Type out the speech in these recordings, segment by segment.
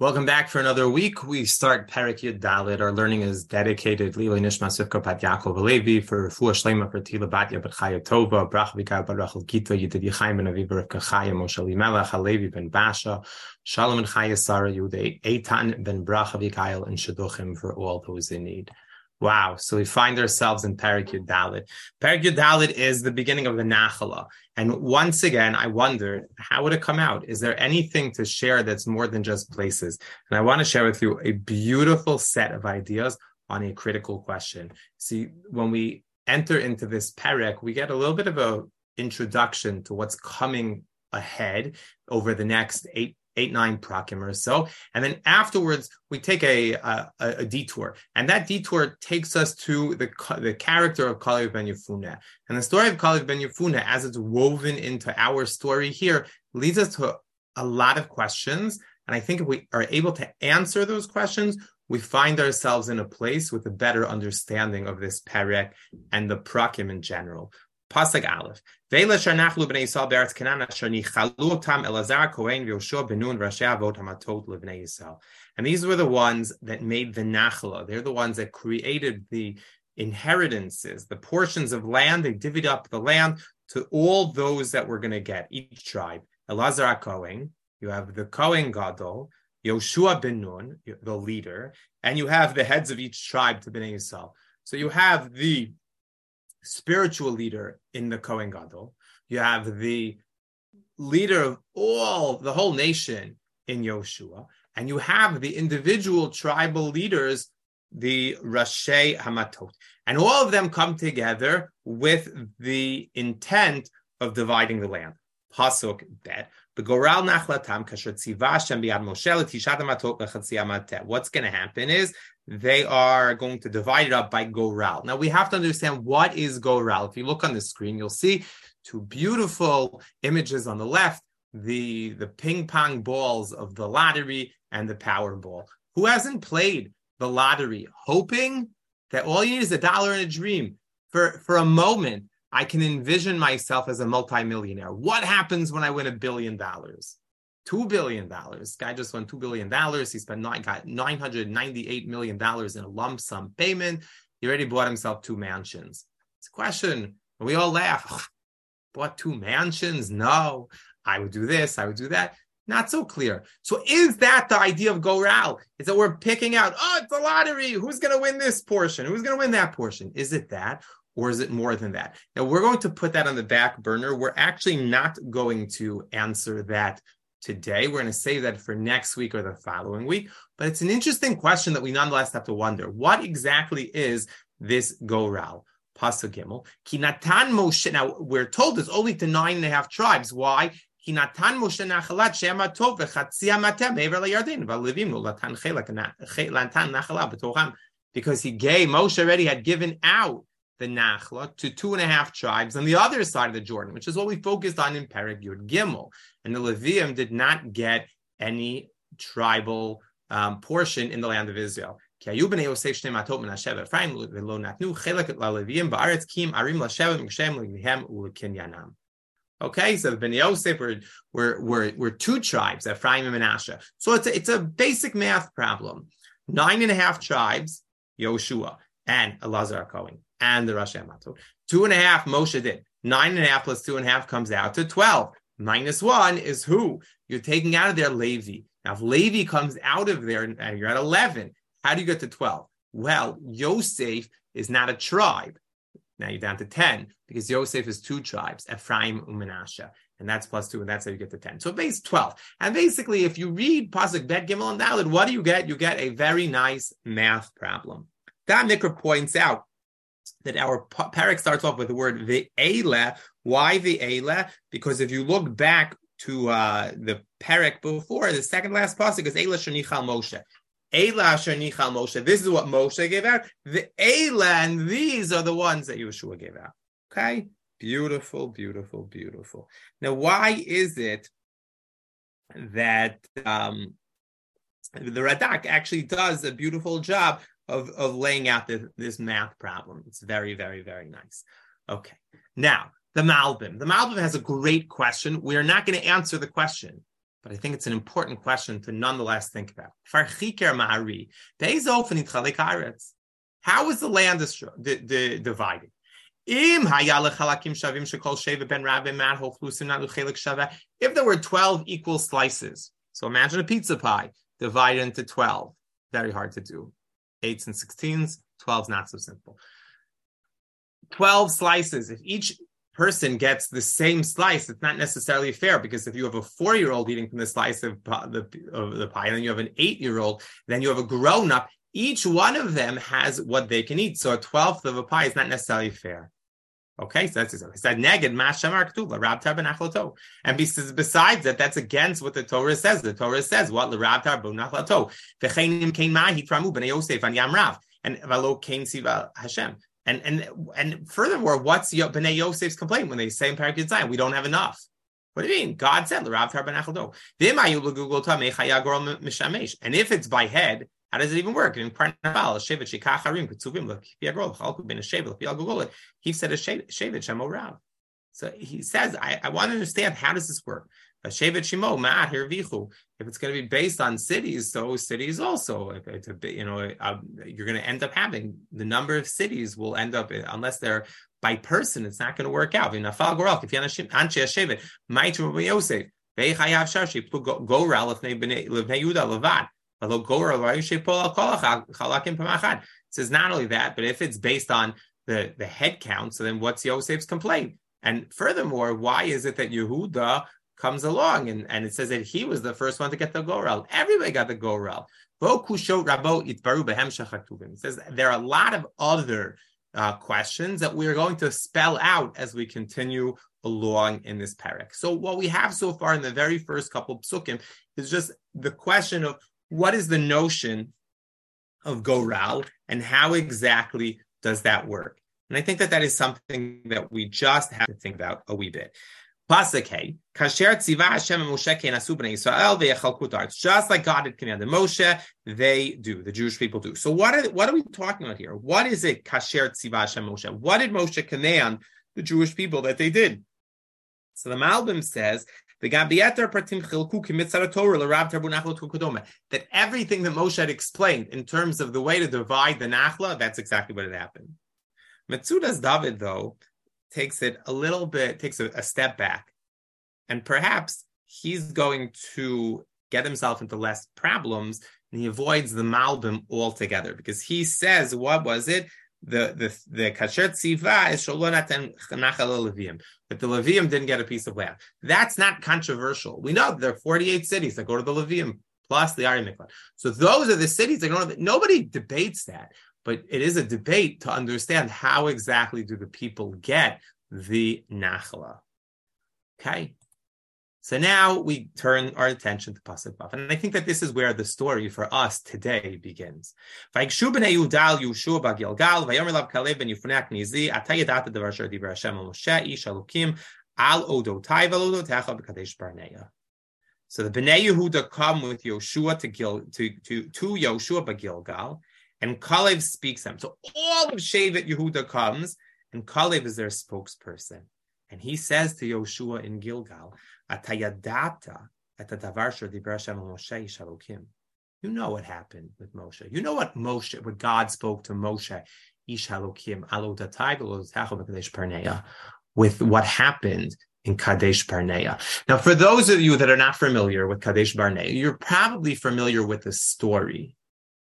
Welcome back for another week. We start Perik Yud Dalit. Our learning is dedicated Lila Nishma Sivka Pat Yaakov Alevi for Refuah Shlema for Tila Batya Bat Chaya Tova Brach Vika Bat Rachel Gita Yidid Yichaim Ben Aviv Rivka Chaya Moshe Limelech Alevi Ben Basha Shalom and Chaya Sarah Yude Eitan Ben Bracha Vikail and Shaduchim for all those in need. Wow. So we find ourselves in Perik Dalit. Perik Dalit is the beginning of the Nachala. And once again, I wondered, how would it come out? Is there anything to share that's more than just places? And I want to share with you a beautiful set of ideas on a critical question. See, when we enter into this Perik, we get a little bit of a introduction to what's coming ahead over the next eight eight, nine prakim or so. And then afterwards, we take a, a, a detour. And that detour takes us to the, the character of Kalev ben Yefuna. And the story of Kalev ben Yefuna, as it's woven into our story here, leads us to a lot of questions. And I think if we are able to answer those questions, we find ourselves in a place with a better understanding of this perek and the prakim in general. Pasuk Aleph. Ve'ela sharnachlu b'nei Yisrael be'aretz Canaan asher nichalu tam Elazar Kohen v'Yoshua benun v'Rashi avot hamatot l'bnei Yisrael. And these were the ones that made the nachla. They're the ones that created the inheritances, the portions of land. They divvied up the land to all those that were going to get each tribe. Elazar Kohen. You have the Kohen Gadol. Yoshua ben Nun, the leader, and you have the heads of each tribe to Bnei Yisrael. So you have the spiritual leader in the Kohen Gadol. You have the leader of all the whole nation in Yoshua, and you have the individual tribal leaders, the Rashi Hamatot, and all of them come together with the intent of dividing the land. Pasuk bet. What's going to happen is they are going to divide it up by Goral. Now we have to understand what is Goral. If you look on the screen, you'll see two beautiful images on the left, the, the ping pong balls of the lottery and the Powerball. Who hasn't played the lottery hoping that all you need is a dollar and a dream? For, for a moment, I can envision myself as a multimillionaire. What happens when I win a billion dollars? Two billion dollars. Guy just won two billion dollars. He spent nine, got nine hundred ninety-eight million dollars in a lump sum payment. He already bought himself two mansions. It's a question. And we all laugh. bought two mansions? No. I would do this. I would do that. Not so clear. So is that the idea of Goral? Is that we're picking out, oh, it's a lottery. Who's going to win this portion? Who's going to win that portion? Is it that? Or is it more than that? Now we're going to put that on the back burner. We're actually not going to answer that today. We're going to save that for next week or the following week. But it's an interesting question that we nonetheless have to wonder. What exactly is this Goral? Pasuk Gimel. Kinatan Moshe. Now we're told it's only to nine and a half tribes. Why? Kinatan Moshe Nachalat Shema Tov Matem Ever LaYarden v'Levim Latan Chelak Lantan Nachala B'Tocham. Because he gave Moshe already had given out the Nachla to two and a half tribes on the other side of the Jordan, which is what we focused on in Perik Yud Gimel. And the Levium did not get any tribal um, portion in the land of Israel. Okay, so the Bnei Yosef were, were, were, were two tribes, Ephraim and Menashe. So it's a, it's a basic math problem. Nine and a half tribes, Yoshua and Elazar Cohen and the Rashi Amatot. Two and a half Moshe did. Nine and a half plus two and a half comes out to 12. Minus one is who? You're taking out of there Levi. Now, if Levi comes out of there and you're at 11, how do you get to 12? Well, Yosef is not a tribe. Now you're down to 10 because Yosef is two tribes, Ephraim umm, and Menashe. And that's plus two, and that's how you get to 10. So base 12. And basically, if you read Pasuk Bet Gimel and Dalid, what do you get? You get a very nice math problem. That Nikra points out that our parak starts off with the word ve'ele. Why ve'ele? Because if you look back to uh, the parak before, the second last pasuk is Eila Shanichal Moshe. Eila Shanichal Moshe. This is what Moshe gave out. The Eila, and these are the ones that Yeshua gave out. Okay? Beautiful, beautiful, beautiful. Now, why is it that um, the Radak actually does a beautiful job of, of laying out the, this math problem. It's very, very, very nice. Okay. Now, the Malbim. The Malbim has a great question. We are not going to answer the question. but I think it's an important question to nonetheless think about. How is the land divided? If there were 12 equal slices, so imagine a pizza pie divided into 12. Very hard to do. Eights and 16s, 12 is not so simple. 12 slices. If each person gets the same slice, it's not necessarily fair because if you have a four year old eating from the slice of the, of the pie and then you have an eight year old, then you have a grown up, each one of them has what they can eat. So a twelfth of a pie is not necessarily fair. Okay, so that's it. Said neged mashamar ktuva rab tar And besides that, that's against what the Torah says. The Torah says what the rab tar benachlato. V'cheinim kein mahi tramu b'nei Yosef an yamrav and valo kein siva Hashem. And and and furthermore, what's Bnei Yosef's complaint when they say in Parakid Zion, we don't have enough? What do you mean? God said, And if it's by head, how does it even work? In Parnaval, Shevet Shikacharim, Kutsuvim, Piagrol, Chalku Ben Shevet, Piagogol, he said a Shevet Shemo Rav. So he says, I, I want to understand how does this work? Shevet Shimo, Ma'at Hirvichu. If it's going to be based on cities, so cities also, if it's a you know, uh, you're going to end up having the number of cities will end up, unless they're by person, it's not going to work out. If you're Anshe It says not only that, but if it's based on the, the head count, so then what's Yosef's complaint? And furthermore, why is it that Yehuda comes along and, and it says that he was the first one to get the Gorel? Everybody got the Gorel. It says there are a lot of other uh, questions that we are going to spell out as we continue along in this parak. So what we have so far in the very first couple psukim is just the question of what is the notion of Goral and how exactly does that work? And I think that that is something that we just have to think about a wee bit. Moshe Just like God had commanded Moshe, they do. The Jewish people do. So what are what are we talking about here? What is it kasher tziva Hashem Moshe? What did Moshe command the Jewish people that they did? So the Malbim says that everything that Moshe had explained in terms of the way to divide the Nachla, that's exactly what had happened. Metzudas David, though, takes it a little bit, takes a, a step back, and perhaps he's going to get himself into less problems and he avoids the Malbim altogether because he says, what was it? The the the kasher tziva is sholonat nachal levim, but the Levium didn't get a piece of land. That's not controversial. We know there are 48 cities that go to the Levium plus the Ari. So those are the cities that go to the, nobody debates that, but it is a debate to understand how exactly do the people get the nachla. Okay, so now we turn our attention to Pasuk Vav. And I think that this is where the story for us today begins. So the Bnei Yehuda come with Yoshua to, Gil, to, to, to Yoshua by Gilgal, and Kalev speaks them. So all of Shevet Yehuda comes, and Kalev is their spokesperson. And he says to Yoshua in Gilgal, Atayadata at the davar Moshe Shalokim. You know what happened with Moshe. You know what Moshe, what God spoke to Moshe, Ishalokim, Alota Taigal Kadesh Barnea, with what happened in Kadesh Barnea. Now, for those of you that are not familiar with Kadesh Barnea, you're probably familiar with the story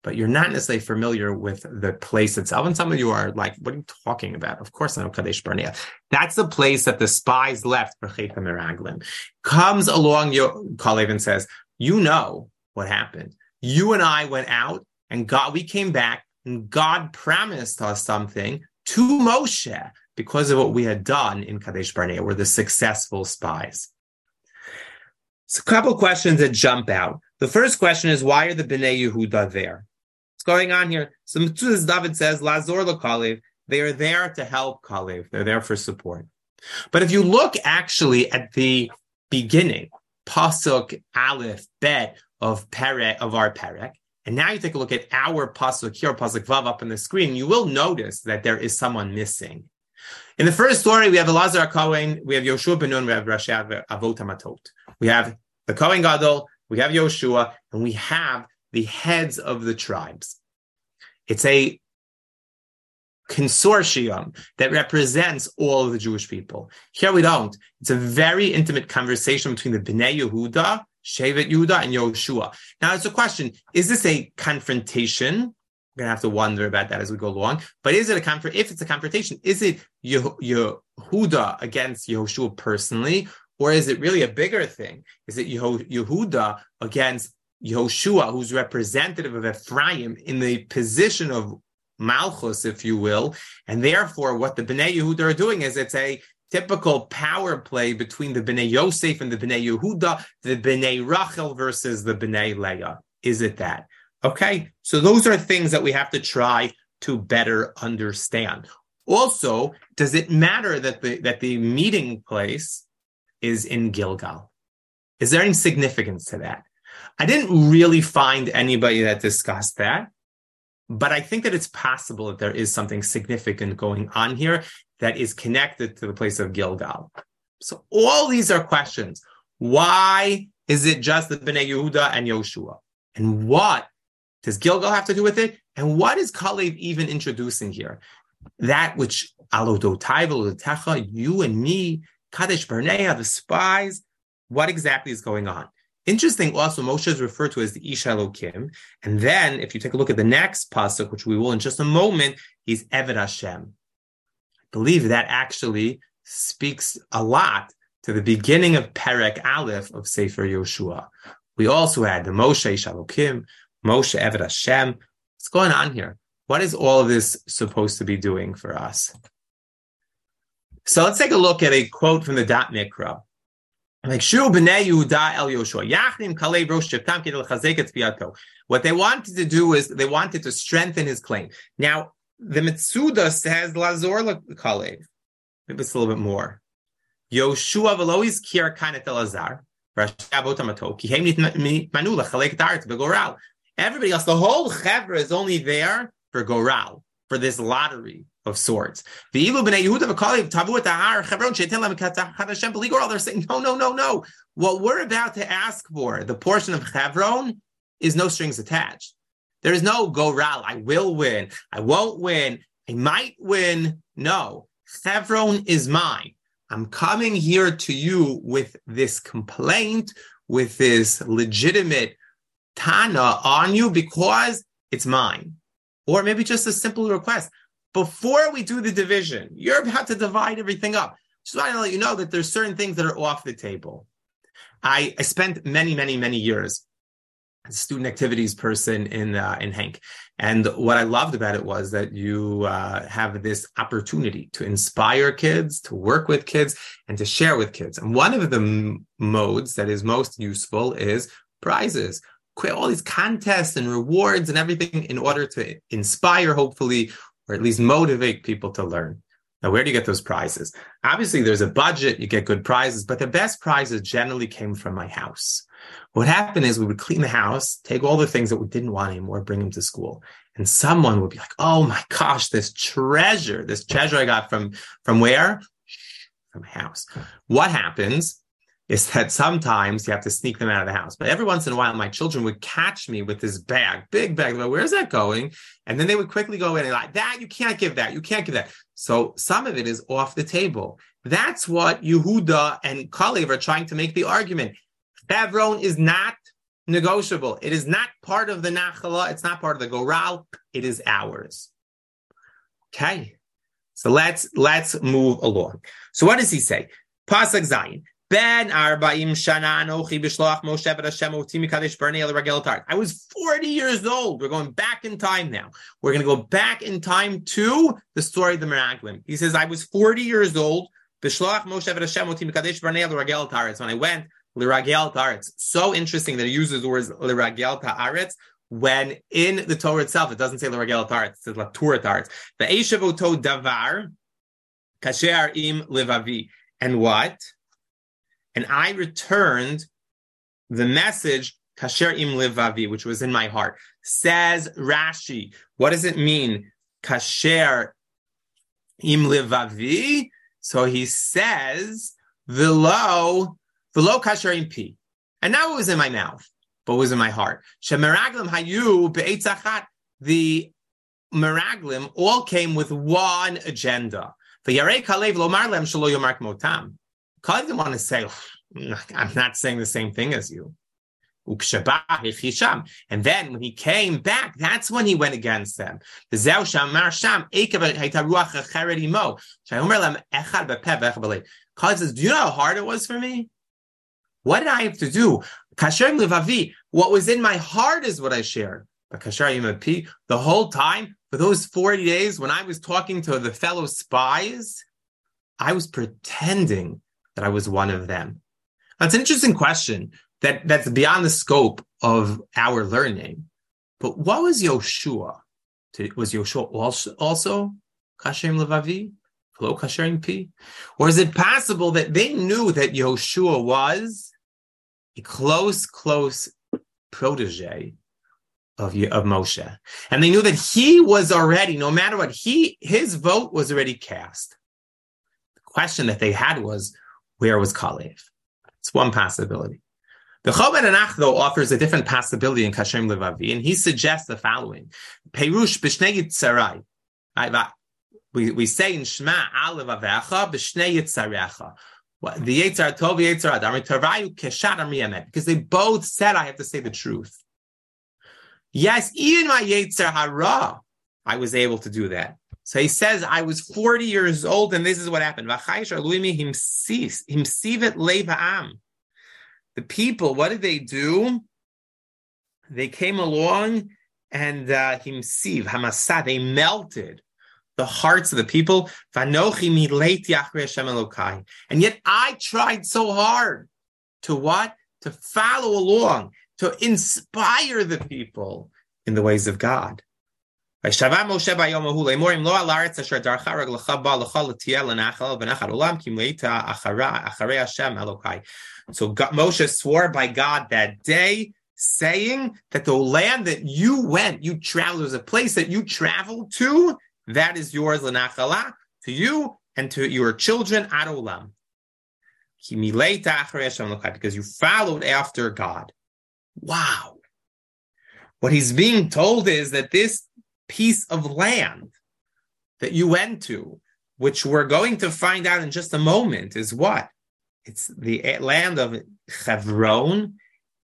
but you're not necessarily familiar with the place itself. And some of you are like, what are you talking about? Of course I know Kadesh Barnea. That's the place that the spies left for Cheta Meraglim. Comes along your Kalev and says, you know what happened. You and I went out and God, we came back and God promised us something to Moshe because of what we had done in Kadesh Barnea. We're the successful spies. So a couple questions that jump out. The first question is, why are the Bnei Yehuda there? Going on here? So Metzudas David says, Lazor Kalev, they are there to help Kalev. They're there for support. But if you look actually at the beginning, Pasuk Aleph Bet of Perek of our Perek, and now you take a look at our Pasuk here, Pasuk Vav up on the screen, you will notice that there is someone missing. In the first story, we have Elazar Cohen, we have Yoshua Ben Nun, we have Rashi Avot Matot. We have the Kohen Gadol, we have Yoshua, and we have the heads of the tribes. It's a consortium that represents all of the Jewish people. Here we don't. It's a very intimate conversation between the Bnei Yehuda, Shevet Yehuda, and Yoshua. Now, it's a question: Is this a confrontation? We're gonna have to wonder about that as we go along. But is it a confront? If it's a confrontation, is it Yehuda against Yoshua personally, or is it really a bigger thing? Is it Yehuda against Yehoshua, who's representative of Ephraim in the position of Malchus, if you will. And therefore, what the Bnei Yehuda are doing is it's a typical power play between the Bnei Yosef and the Bnei Yehuda, the Bnei Rachel versus the Bnei Leah. Is it that? Okay, so those are things that we have to try to better understand. Also, does it matter that the that the meeting place is in Gilgal? Is there any significance to that? I didn't really find anybody that discussed that. But I think that it's possible that there is something significant going on here that is connected to the place of Gilgal. So all these are questions. Why is it just the Bnei Yehuda and Yoshua? And what does Gilgal have to do with it? And what is Kalev even introducing here? That which Alodotai, you and me, Kadesh Barnea, the spies, what exactly is going on? Interesting also, Moshe is referred to as the Ish Elokim. And then, if you take a look at the next pasuk, which we will in just a moment, he's Eved Hashem. I believe that actually speaks a lot to the beginning of Perek Aleph of Sefer Yoshua. We also had the Moshe Ish Elokim, Moshe Eved Hashem. What's going on here? What is all of this supposed to be doing for us? So let's take a look at a quote from the Da'at Mikra. What they wanted to do is they wanted to strengthen his claim. Now, the Mitsuda says lazor kalev. Maybe it's a little bit more. Yoshua velois kier kanet elazar. Everybody else, the whole chevra is only there for Goral, for this lottery of sorts. The Ilu b'nei Yehuda v'kalev tavu et ahar chevron she'etin lem Hashem b'ligor. They're saying no, no, no, no. What we're about to ask for, the portion of Chevron, is no strings attached. There is no go ral. I will win. I won't win. I might win. No, Chevron is mine. I'm coming here to you with this complaint, with this legitimate tana on you because it's mine. Or maybe just a simple request before we do the division, you're about to divide everything up. Just want to let you know that there's certain things that are off the table. I, I spent many, many, many years as a student activities person in uh, in HANC, and what I loved about it was that you uh, have this opportunity to inspire kids, to work with kids, and to share with kids. And one of the m- modes that is most useful is prizes all these contests and rewards and everything in order to inspire, hopefully, or at least motivate people to learn. Now, where do you get those prizes? Obviously, there's a budget, you get good prizes, but the best prizes generally came from my house. What happened is we would clean the house, take all the things that we didn't want anymore, bring them to school. And someone would be like, oh my gosh, this treasure, this treasure I got from, from where? From house. What happens is that sometimes you have to sneak them out of the house. But every once in a while, my children would catch me with this bag, big bag. Like, Where's that going? And then they would quickly go in and like, that, you can't give that. You can't give that. So some of it is off the table. That's what Yehuda and Kalev are trying to make the argument. Chevron is not negotiable. It is not part of the Nachala. It's not part of the Goral. It is ours. Okay. So let's, let's move along. So what does he say? Pasuk Zayin. Ben Arba'im Shana Anochi Bishloach Moshe Hashem Otimi Kadesh Bernei El Ragel Tart. I was 40 years old. We're going back in time now. We're going to go back in time to the story of the Meraglim. He says, I was 40 years old. Bishloach Moshe Hashem Otimi Kadesh Bernei El Ragel Tart. When I went Liragel Taretz. So interesting that he uses the words Liragel Taretz when in the Torah itself it doesn't say Liragel Taretz, it says Latur Taretz. The Eishavoto Davar Kasher Im Livavi. And what? And I returned the message kasher im levavi, which was in my heart. Says Rashi, what does it mean? Kasher im levavi. So he says velo velo kasher im pi. And now it was in my mouth, but it was in my heart. Shemeraglim hayu be'etzachat. The meraglim all came with one agenda. The yarei kalev lomar lem shelo motam. Kalev didn't want to say, I'm not saying the same thing as you. And then when he came back, that's when he went against them. Kalev says, Do you know how hard it was for me? What did I have to do? What was in my heart is what I shared. But the whole time, for those 40 days, when I was talking to the fellow spies, I was pretending that I was one of them. That's an interesting question that, that's beyond the scope of our learning. But what was Yoshua? Was Yoshua also, also Kashem Levavi? Hello, Kasherim P? Or is it possible that they knew that Yoshua was a close, close protege of, of Moshe. And they knew that he was already, no matter what, he his vote was already cast. The question that they had was, where was Kalev? It's one possibility. The Choban Anach, though, offers a different possibility in Kashem Levavi, and he suggests the following. Perush b'shnei yitzarai. We, we say in Shema, Al levavecha b'shnei yitzarecha. The Yitzhar Tov, Yitzhar Adam, Tarayu Keshat Amriyamet, because they both said I have to say the truth. Yes, even my Yitzhar Hara, I was able to do that. So he says, I was 40 years old, and this is what happened. The people, what did they do? They came along and uh, hamasa, they melted the hearts of the people. And yet I tried so hard to what? To follow along, to inspire the people in the ways of God. So Moshe swore by God that day, saying that the land that you went, you traveled, was a place that you traveled to, that is yours, l'nachala, to you and to your children, ad olam. Because you followed after God. Wow. What he's being told is that this piece of land that you went to, which we're going to find out in just a moment, is what? It's the land of Chevron.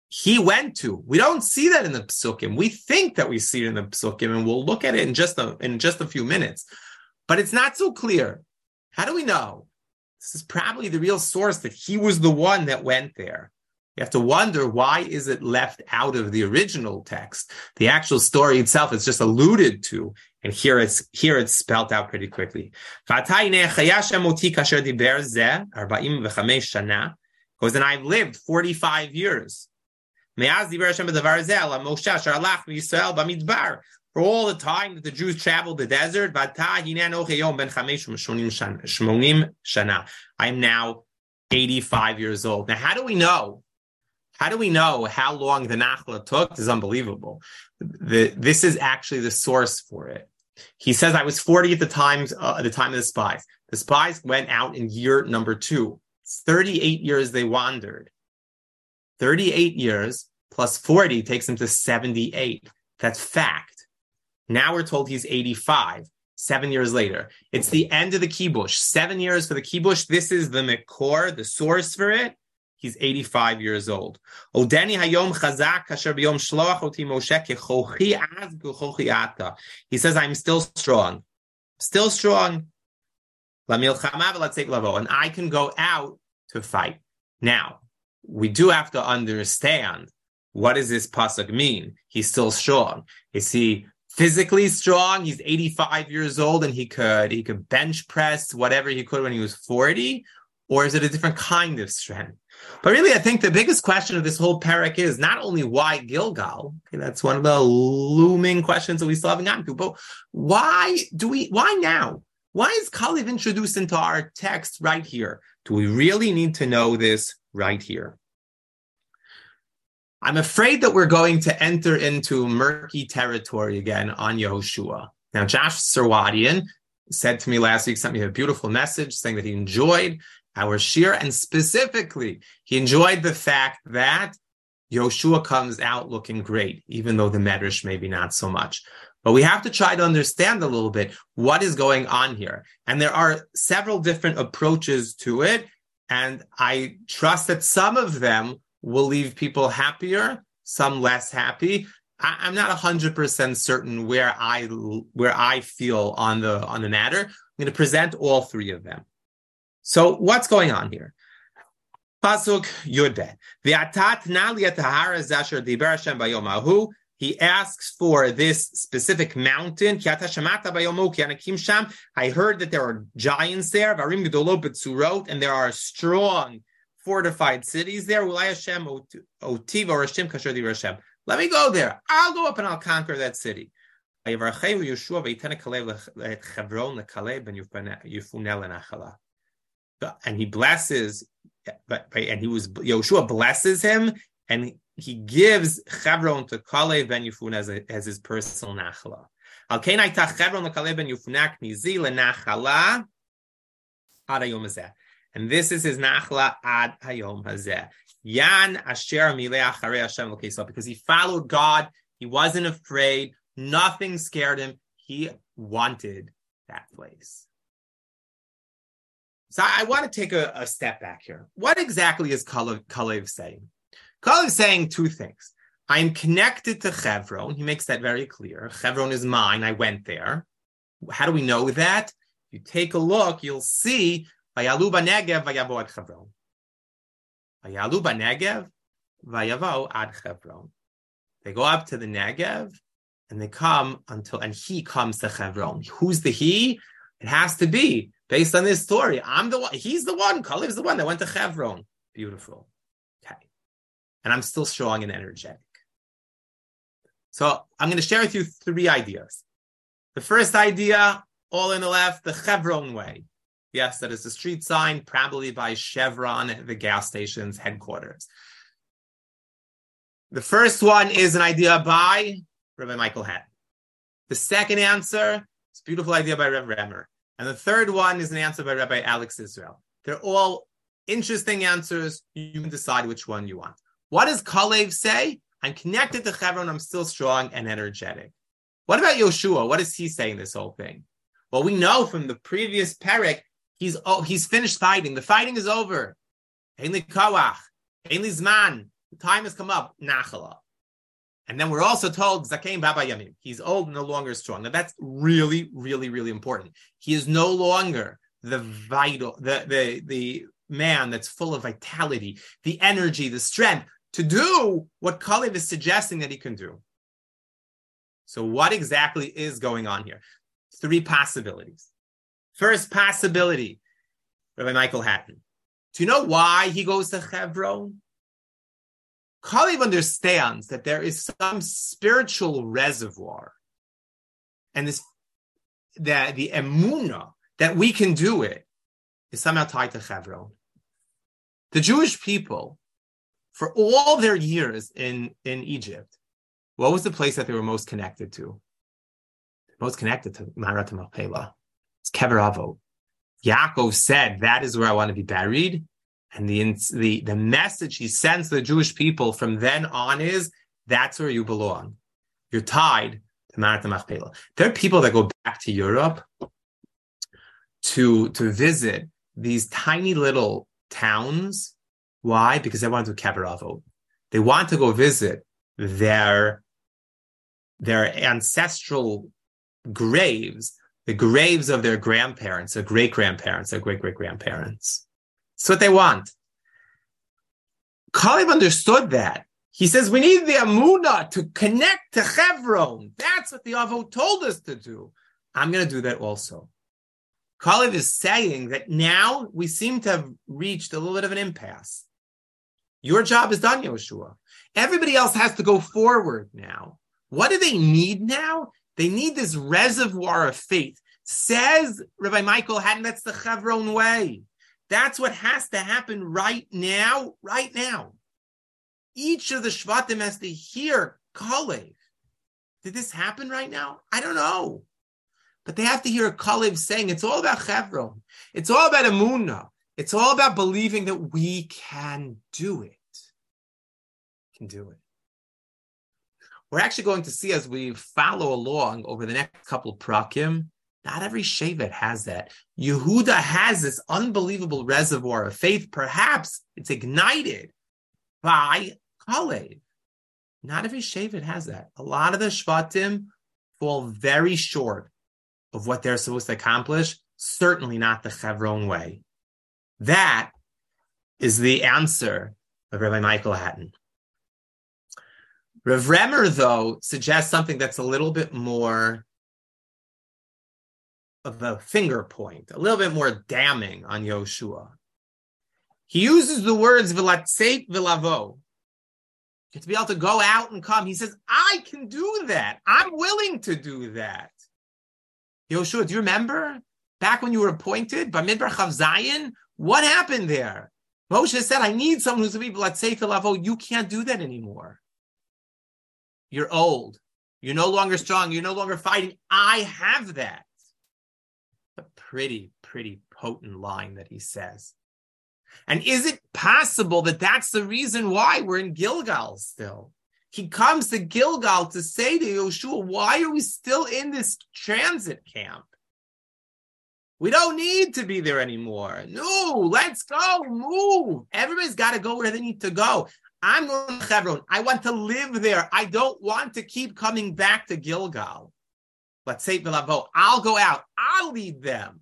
He went to. We don't see that in the psukim. We think that we see it in the psukim, and we'll look at it in just a in just a few minutes. But it's not so clear. How do we know? This is probably the real source that he was the one that went there. You have to wonder why is it left out of the original text? The actual story itself is just alluded to, and here it's here it's spelled out pretty quickly. Because then I've lived 45 years. For all the time that the Jews traveled the desert, I am now 85 years old. Now, how do we know how do we know how long the Nachla took? This is unbelievable. The, this is actually the source for it. He says, I was 40 at the time, uh, at the time of the spies. The spies went out in year number two. 38 years they wandered. 38 years plus 40 takes him to 78. That's fact. Now we're told he's 85, seven years later. It's the end of the kibush. Seven years for the kibush. This is the mikor, the source for it. He's 85 years old. Odeni hayom chazak kasher b'yom shloach oti Moshe kechochi az ata. He says, I'm still strong. Still strong. And I can go out to fight. Now, we do have to understand what does this pasuk mean? He's still strong. Is he physically strong? He's 85 years old and he could he could bench press whatever he could when he was 40, or is it a different kind of strength? But really, I think the biggest question of this whole parak is not only why Gilgal. Okay, that's one of the looming questions that we still haven't gotten to. But why do we? Why now? Why is Kalev introduced into our text right here? Do we really need to know this right here? I'm afraid that we're going to enter into murky territory again on Yehoshua. Now, Josh Serwadian said to me last week, sent me a beautiful message saying that he enjoyed our shir, and specifically, he enjoyed the fact that Yoshua comes out looking great, even though the Medrash maybe not so much. But we have to try to understand a little bit what is going on here. And there are several different approaches to it. And I trust that some of them will leave people happier, some less happy. I, am not hundred percent certain where I where I feel on the on the matter. I'm going to present all three of them. So what's going on here? Pasuk Yudbe. V'atat nali at tahara zasher diber Hashem bayomahu. He asks for this specific mountain. I heard that there are giants there, and there are strong fortified cities there. Let me go there. I'll go up and I'll conquer that city. And he blesses, and he was Yoshua blesses him, and he gives Chevron to Kalev ben Yifun as, a, as his personal nachala. Al kein Chevron lekalev ben Yifunak nizi lenachala ad hayom hazeh. And this is his nachla ad hayom hazeh. Yan asher milei acharei Hashem l'keisah. Because he followed God, he wasn't afraid, nothing scared him. He wanted that place. So I want to take a, a step back here. What exactly is Kalev, Kalev saying? Kalev is saying two things. I'm connected to Chevron. He makes that very clear. Chevron is mine. I went there. How do we know that? If you take a look, you'll see Vayalu b'negev vayavo ad Chevron. Vayalu b'negev vayavo ad Chevron. They go up to the Negev and they come until, and he comes to Chevron. Who's the he? It has to be based on this story. I'm the one. He's the one. Kalev's the one that went to Chevron. Beautiful. Okay. And I'm still strong and energetic. So I'm going to share with you three ideas. The first idea, all in the left, the Chevron way. Yes, that is the street sign, probably by Chevron, the gas station's headquarters. The first one is an idea by Rabbi Michael Hattin. The second answer it's a beautiful idea by Rev Remer. And the third one is an answer by Rabbi Alex Israel. They're all interesting answers. You can decide which one you want. What does Kalev say? I'm connected to Chevron. I'm still strong and energetic. What about Yoshua? What is he saying this whole thing? Well, we know from the previous parak He's oh, he's finished fighting. The fighting is over. Ainli kawach, ainli zman. The time has come up. Nachala. And then we're also told Zakein Baba Yamim. He's old no longer strong. Now that's really, really, really important. He is no longer the vital, the the the man that's full of vitality, the energy, the strength to do what Kalev is suggesting that he can do. So what exactly is going on here? Three possibilities. First possibility, Rabbi Michael Hattin. Do you know why he goes to Hebron? Kalev understands that there is some spiritual reservoir, and this that the emuna that we can do it is somehow tied to Hebron. The Jewish people, for all their years in, in Egypt, what was the place that they were most connected to? Most connected to Marat Machpelah. It's Kever Avot. Yaakov said, "That is where I want to be buried." And the the the message he sends to the Jewish people from then on is, "That's where you belong. You're tied to Marat Machpelah." There are people that go back to Europe to to visit these tiny little towns. Why? Because they want to Kever They want to go visit their their ancestral graves the graves of their grandparents, their great grandparents, their great great grandparents. That's what they want. Kalev understood that. He says we need the Amuna to connect to Chevron. That's what the Avot told us to do. I'm going to do that also. Kalev is saying that now we seem to have reached a little bit of an impasse. Your job is done, Yoshua. Everybody else has to go forward now. What do they need now? They need this reservoir of faith. Says Rabbi Michael Hattin, that's the Chevron way. That's what has to happen right now, right now. Each of the Shvatim has to hear Kalev. Did this happen right now? I don't know. But they have to hear a Kalev saying it's all about Chevron. It's all about Amunah. It's all about believing that we can do it. Can do it. We're actually going to see as we follow along over the next couple of prakim. Not every Shevet has that. Yehuda has this unbelievable reservoir of faith. Perhaps it's ignited by Kalev. Not every Shevet has that. A lot of the Shvatim fall very short of what they're supposed to accomplish. Certainly not the Chevron way. That is the answer of Rabbi Michael Hattin. Rav Remer, though, suggests something that's a little bit more of a finger point, a little bit more damning on Yoshua. He uses the words "vilatzeit vilavo," to be able to go out and come. He says, "I can do that. I'm willing to do that." Yoshua, do you remember back when you were appointed by Midbar Chav Zion? What happened there? Moshe said, "I need someone who's to be vilatzeit vilavo." You can't do that anymore. You're old. You're no longer strong. You're no longer fighting. I have that. A pretty, pretty potent line that he says. And is it possible that that's the reason why we're in Gilgal still? He comes to Gilgal to say to Yoshua, why are we still in this transit camp? We don't need to be there anymore. No, let's go, move. Everybody's got to go where they need to go. I'm going to Hebron. I want to live there. I don't want to keep coming back to Gilgal. Let's say. I'll go out. I'll lead them.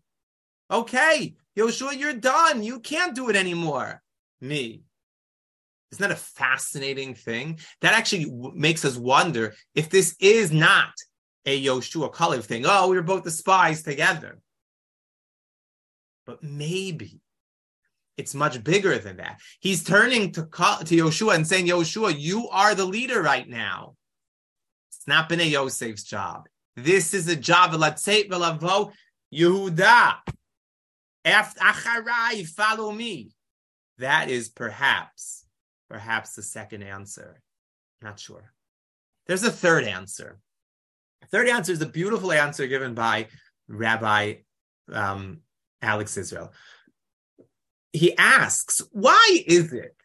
Okay, Yoshua, you're done. You can't do it anymore. Me. Isn't that a fascinating thing? That actually w- makes us wonder if this is not a Yoshua Kalev thing. Oh, we were both the spies together. But maybe it's much bigger than that. He's turning to, to Yoshua and saying, Yoshua, you are the leader right now. It's not been a Yosef's job. This is a job Latzeit Velavo Yehuda. After Acharai, follow me. That is perhaps, perhaps the second answer. Not sure. There's a third answer. Third answer is a beautiful answer given by Rabbi um, Alex Israel he asks, why is it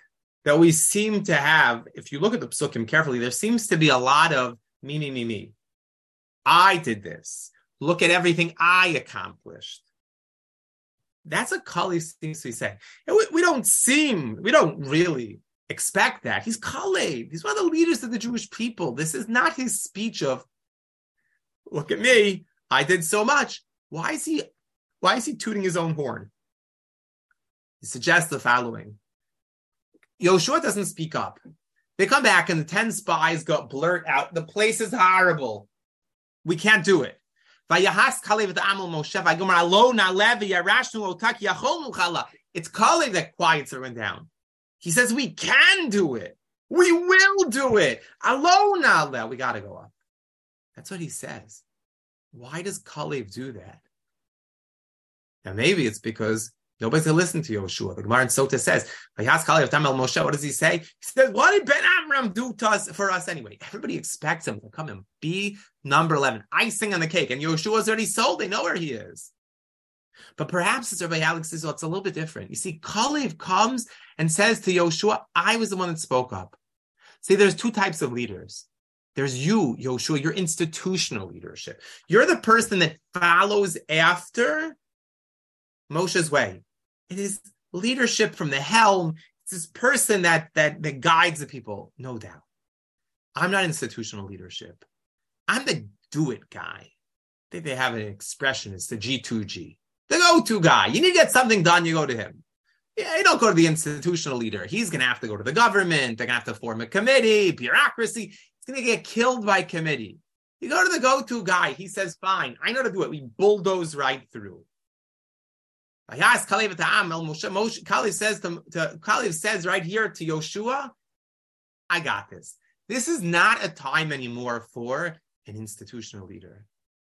that we seem to have, if you look at the psukim carefully, there seems to be a lot of me, me, me, me. I did this. Look at everything I accomplished. That's what Kali seems to be saying. We, we, don't seem, we don't really expect that. He's Kalev. He's one of the leaders of the Jewish people. This is not his speech of, look at me, I did so much. Why is he, why is he tooting his own horn? He suggests the following. Yoshua doesn't speak up. They come back and the 10 spies go blurt out, the place is horrible. We can't do it. It's Kalev that quiets everyone down. He says, We can do it. We will do it. Alone, we got to go up. That's what he says. Why does Kalev do that? Now, maybe it's because Nobody's going to listen to Yoshua. The Gemara in Sota says, "By Hashkali of Tamel Moshe, what does he say? He says, what did Ben Amram do to us for us anyway? Everybody expects him to come and be number 11, icing on the cake. And Yoshua's already sold. They know where he is. But perhaps, as Rabbi Alex says, it's a little bit different. You see, Kalev comes and says to Yoshua, I was the one that spoke up. See, there's two types of leaders. There's you, Yoshua, your institutional leadership. You're the person that follows after Moshe's way. It is leadership from the helm. It's this person that that that guides the people, no doubt. I'm not institutional leadership. I'm the do it guy. I think they have an expression. It's the G2G, the go-to guy. You need to get something done. You go to him. Yeah, you don't go to the institutional leader. He's going to have to go to the government. They're going to have to form a committee, bureaucracy. He's going to get killed by committee. You go to the go-to guy. He says, "Fine, I know to do it." We bulldoze right through. Kalev says to, to Kalev says right here to Yoshua, I got this. This is not a time anymore for an institutional leader.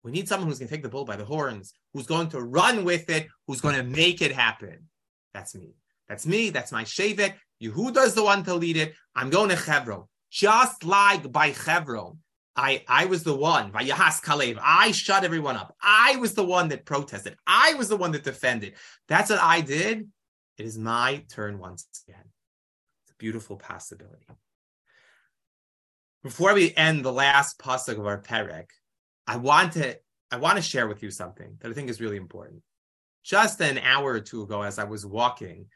We need someone who's going to take the bull by the horns, who's going to run with it, who's going to make it happen. That's me. That's me. That's my Shevet. Yehuda is the one to lead it. I'm going to Hebron. Just like by Hebron, I, I was the one, Vayahas Kalev. I shut everyone up. I was the one that protested. I was the one that defended. That's what I did. It is my turn once again. It's a beautiful possibility. Before we end the last pasuk of our perek, I want to I want to share with you something that I think is really important. Just an hour or two ago, as I was walking,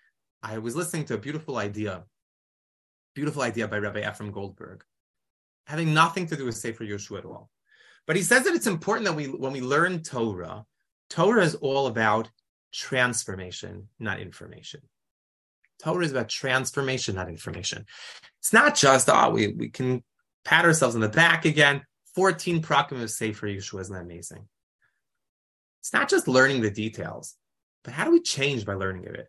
I was listening to a beautiful idea, beautiful idea by Rabbi Ephraim Goldberg, having nothing to do with Sefer Yehoshua at all. But he says that it's important that we, when we learn Torah, Torah is all about transformation, not information. Torah is about transformation, not information. It's not just, oh, we, we can pat ourselves on the back again. 14 prakim of Sefer Yehoshua isn't that amazing? It's not just learning the details, but how do we change by learning of it?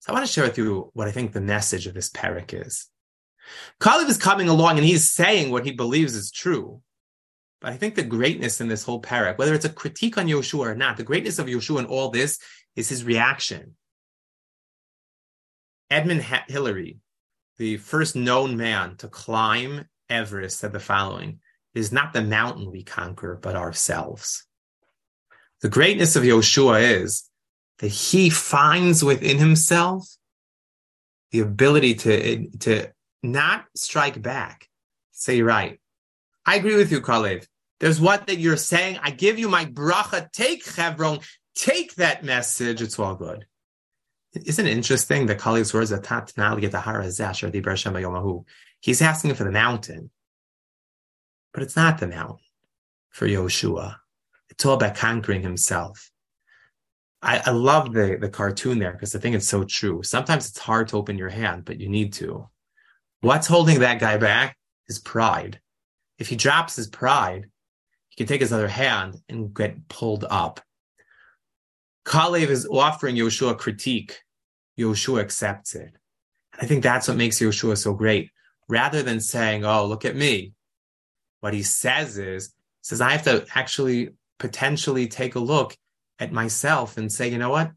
So I want to share with you what I think the message of this parak is. Kalev is coming along and he's saying what he believes is true. But I think the greatness in this whole parak, whether it's a critique on Yehoshua or not, the greatness of Yehoshua in all this is his reaction. Edmund Hillary, the first known man to climb Everest, said the following It is not the mountain we conquer, but ourselves. The greatness of Yehoshua is that he finds within himself the ability to, to not strike back. Say, right. I agree with you, Kalev. There's what that you're saying. I give you my bracha. Take Hebron. Take that message. It's all good. Isn't it interesting that Kalev's words are tatnal. He's asking for the mountain, but it's not the mountain for Yehoshua. It's all about conquering himself. I, I love the, the cartoon there because I think it's so true. Sometimes it's hard to open your hand, but you need to. What's holding that guy back? His pride. If he drops his pride, he can take his other hand and get pulled up. Kalev is offering Yehoshua a critique. Yehoshua accepts it. I think that's what makes Yehoshua so great. Rather than saying, oh, look at me, what he says is, says, I have to actually potentially take a look at myself and say, you know what?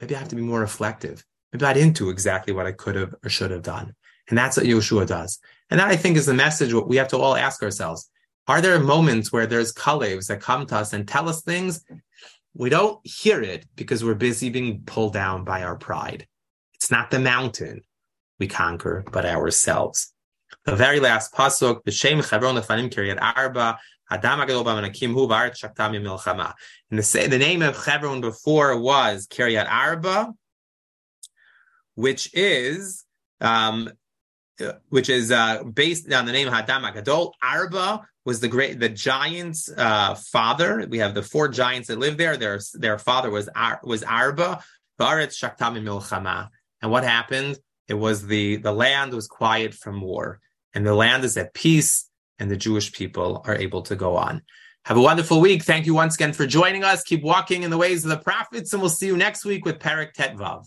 Maybe I have to be more reflective. Maybe I didn't do exactly what I could have or should have done. And that's what Yehoshua does. And that I think is the message what we have to all ask ourselves. Are there moments where there's kalevs that come to us and tell us things? We don't hear it because we're busy being pulled down by our pride. It's not the mountain we conquer, but ourselves. The very last pasuk, B'Shem Chavron Lefanim Kiryat Arba, Adam Agadol B'Manakim Hu Shaktam Milchama. And the, the name of Hebron before was Kiryat Arba, which is um, which is uh, based on the name Hadam Agadol. Arba was the great, the giant's uh, father. We have the four giants that live there. Their their father was Ar, was Arba. Baretz Shaktam Milchama. And what happened? It was the the land was quiet from war, and the land is at peace, and the Jewish people are able to go on. Have a wonderful week. Thank you once again for joining us. Keep walking in the ways of the prophets, and we'll see you next week with Perek Tetvav.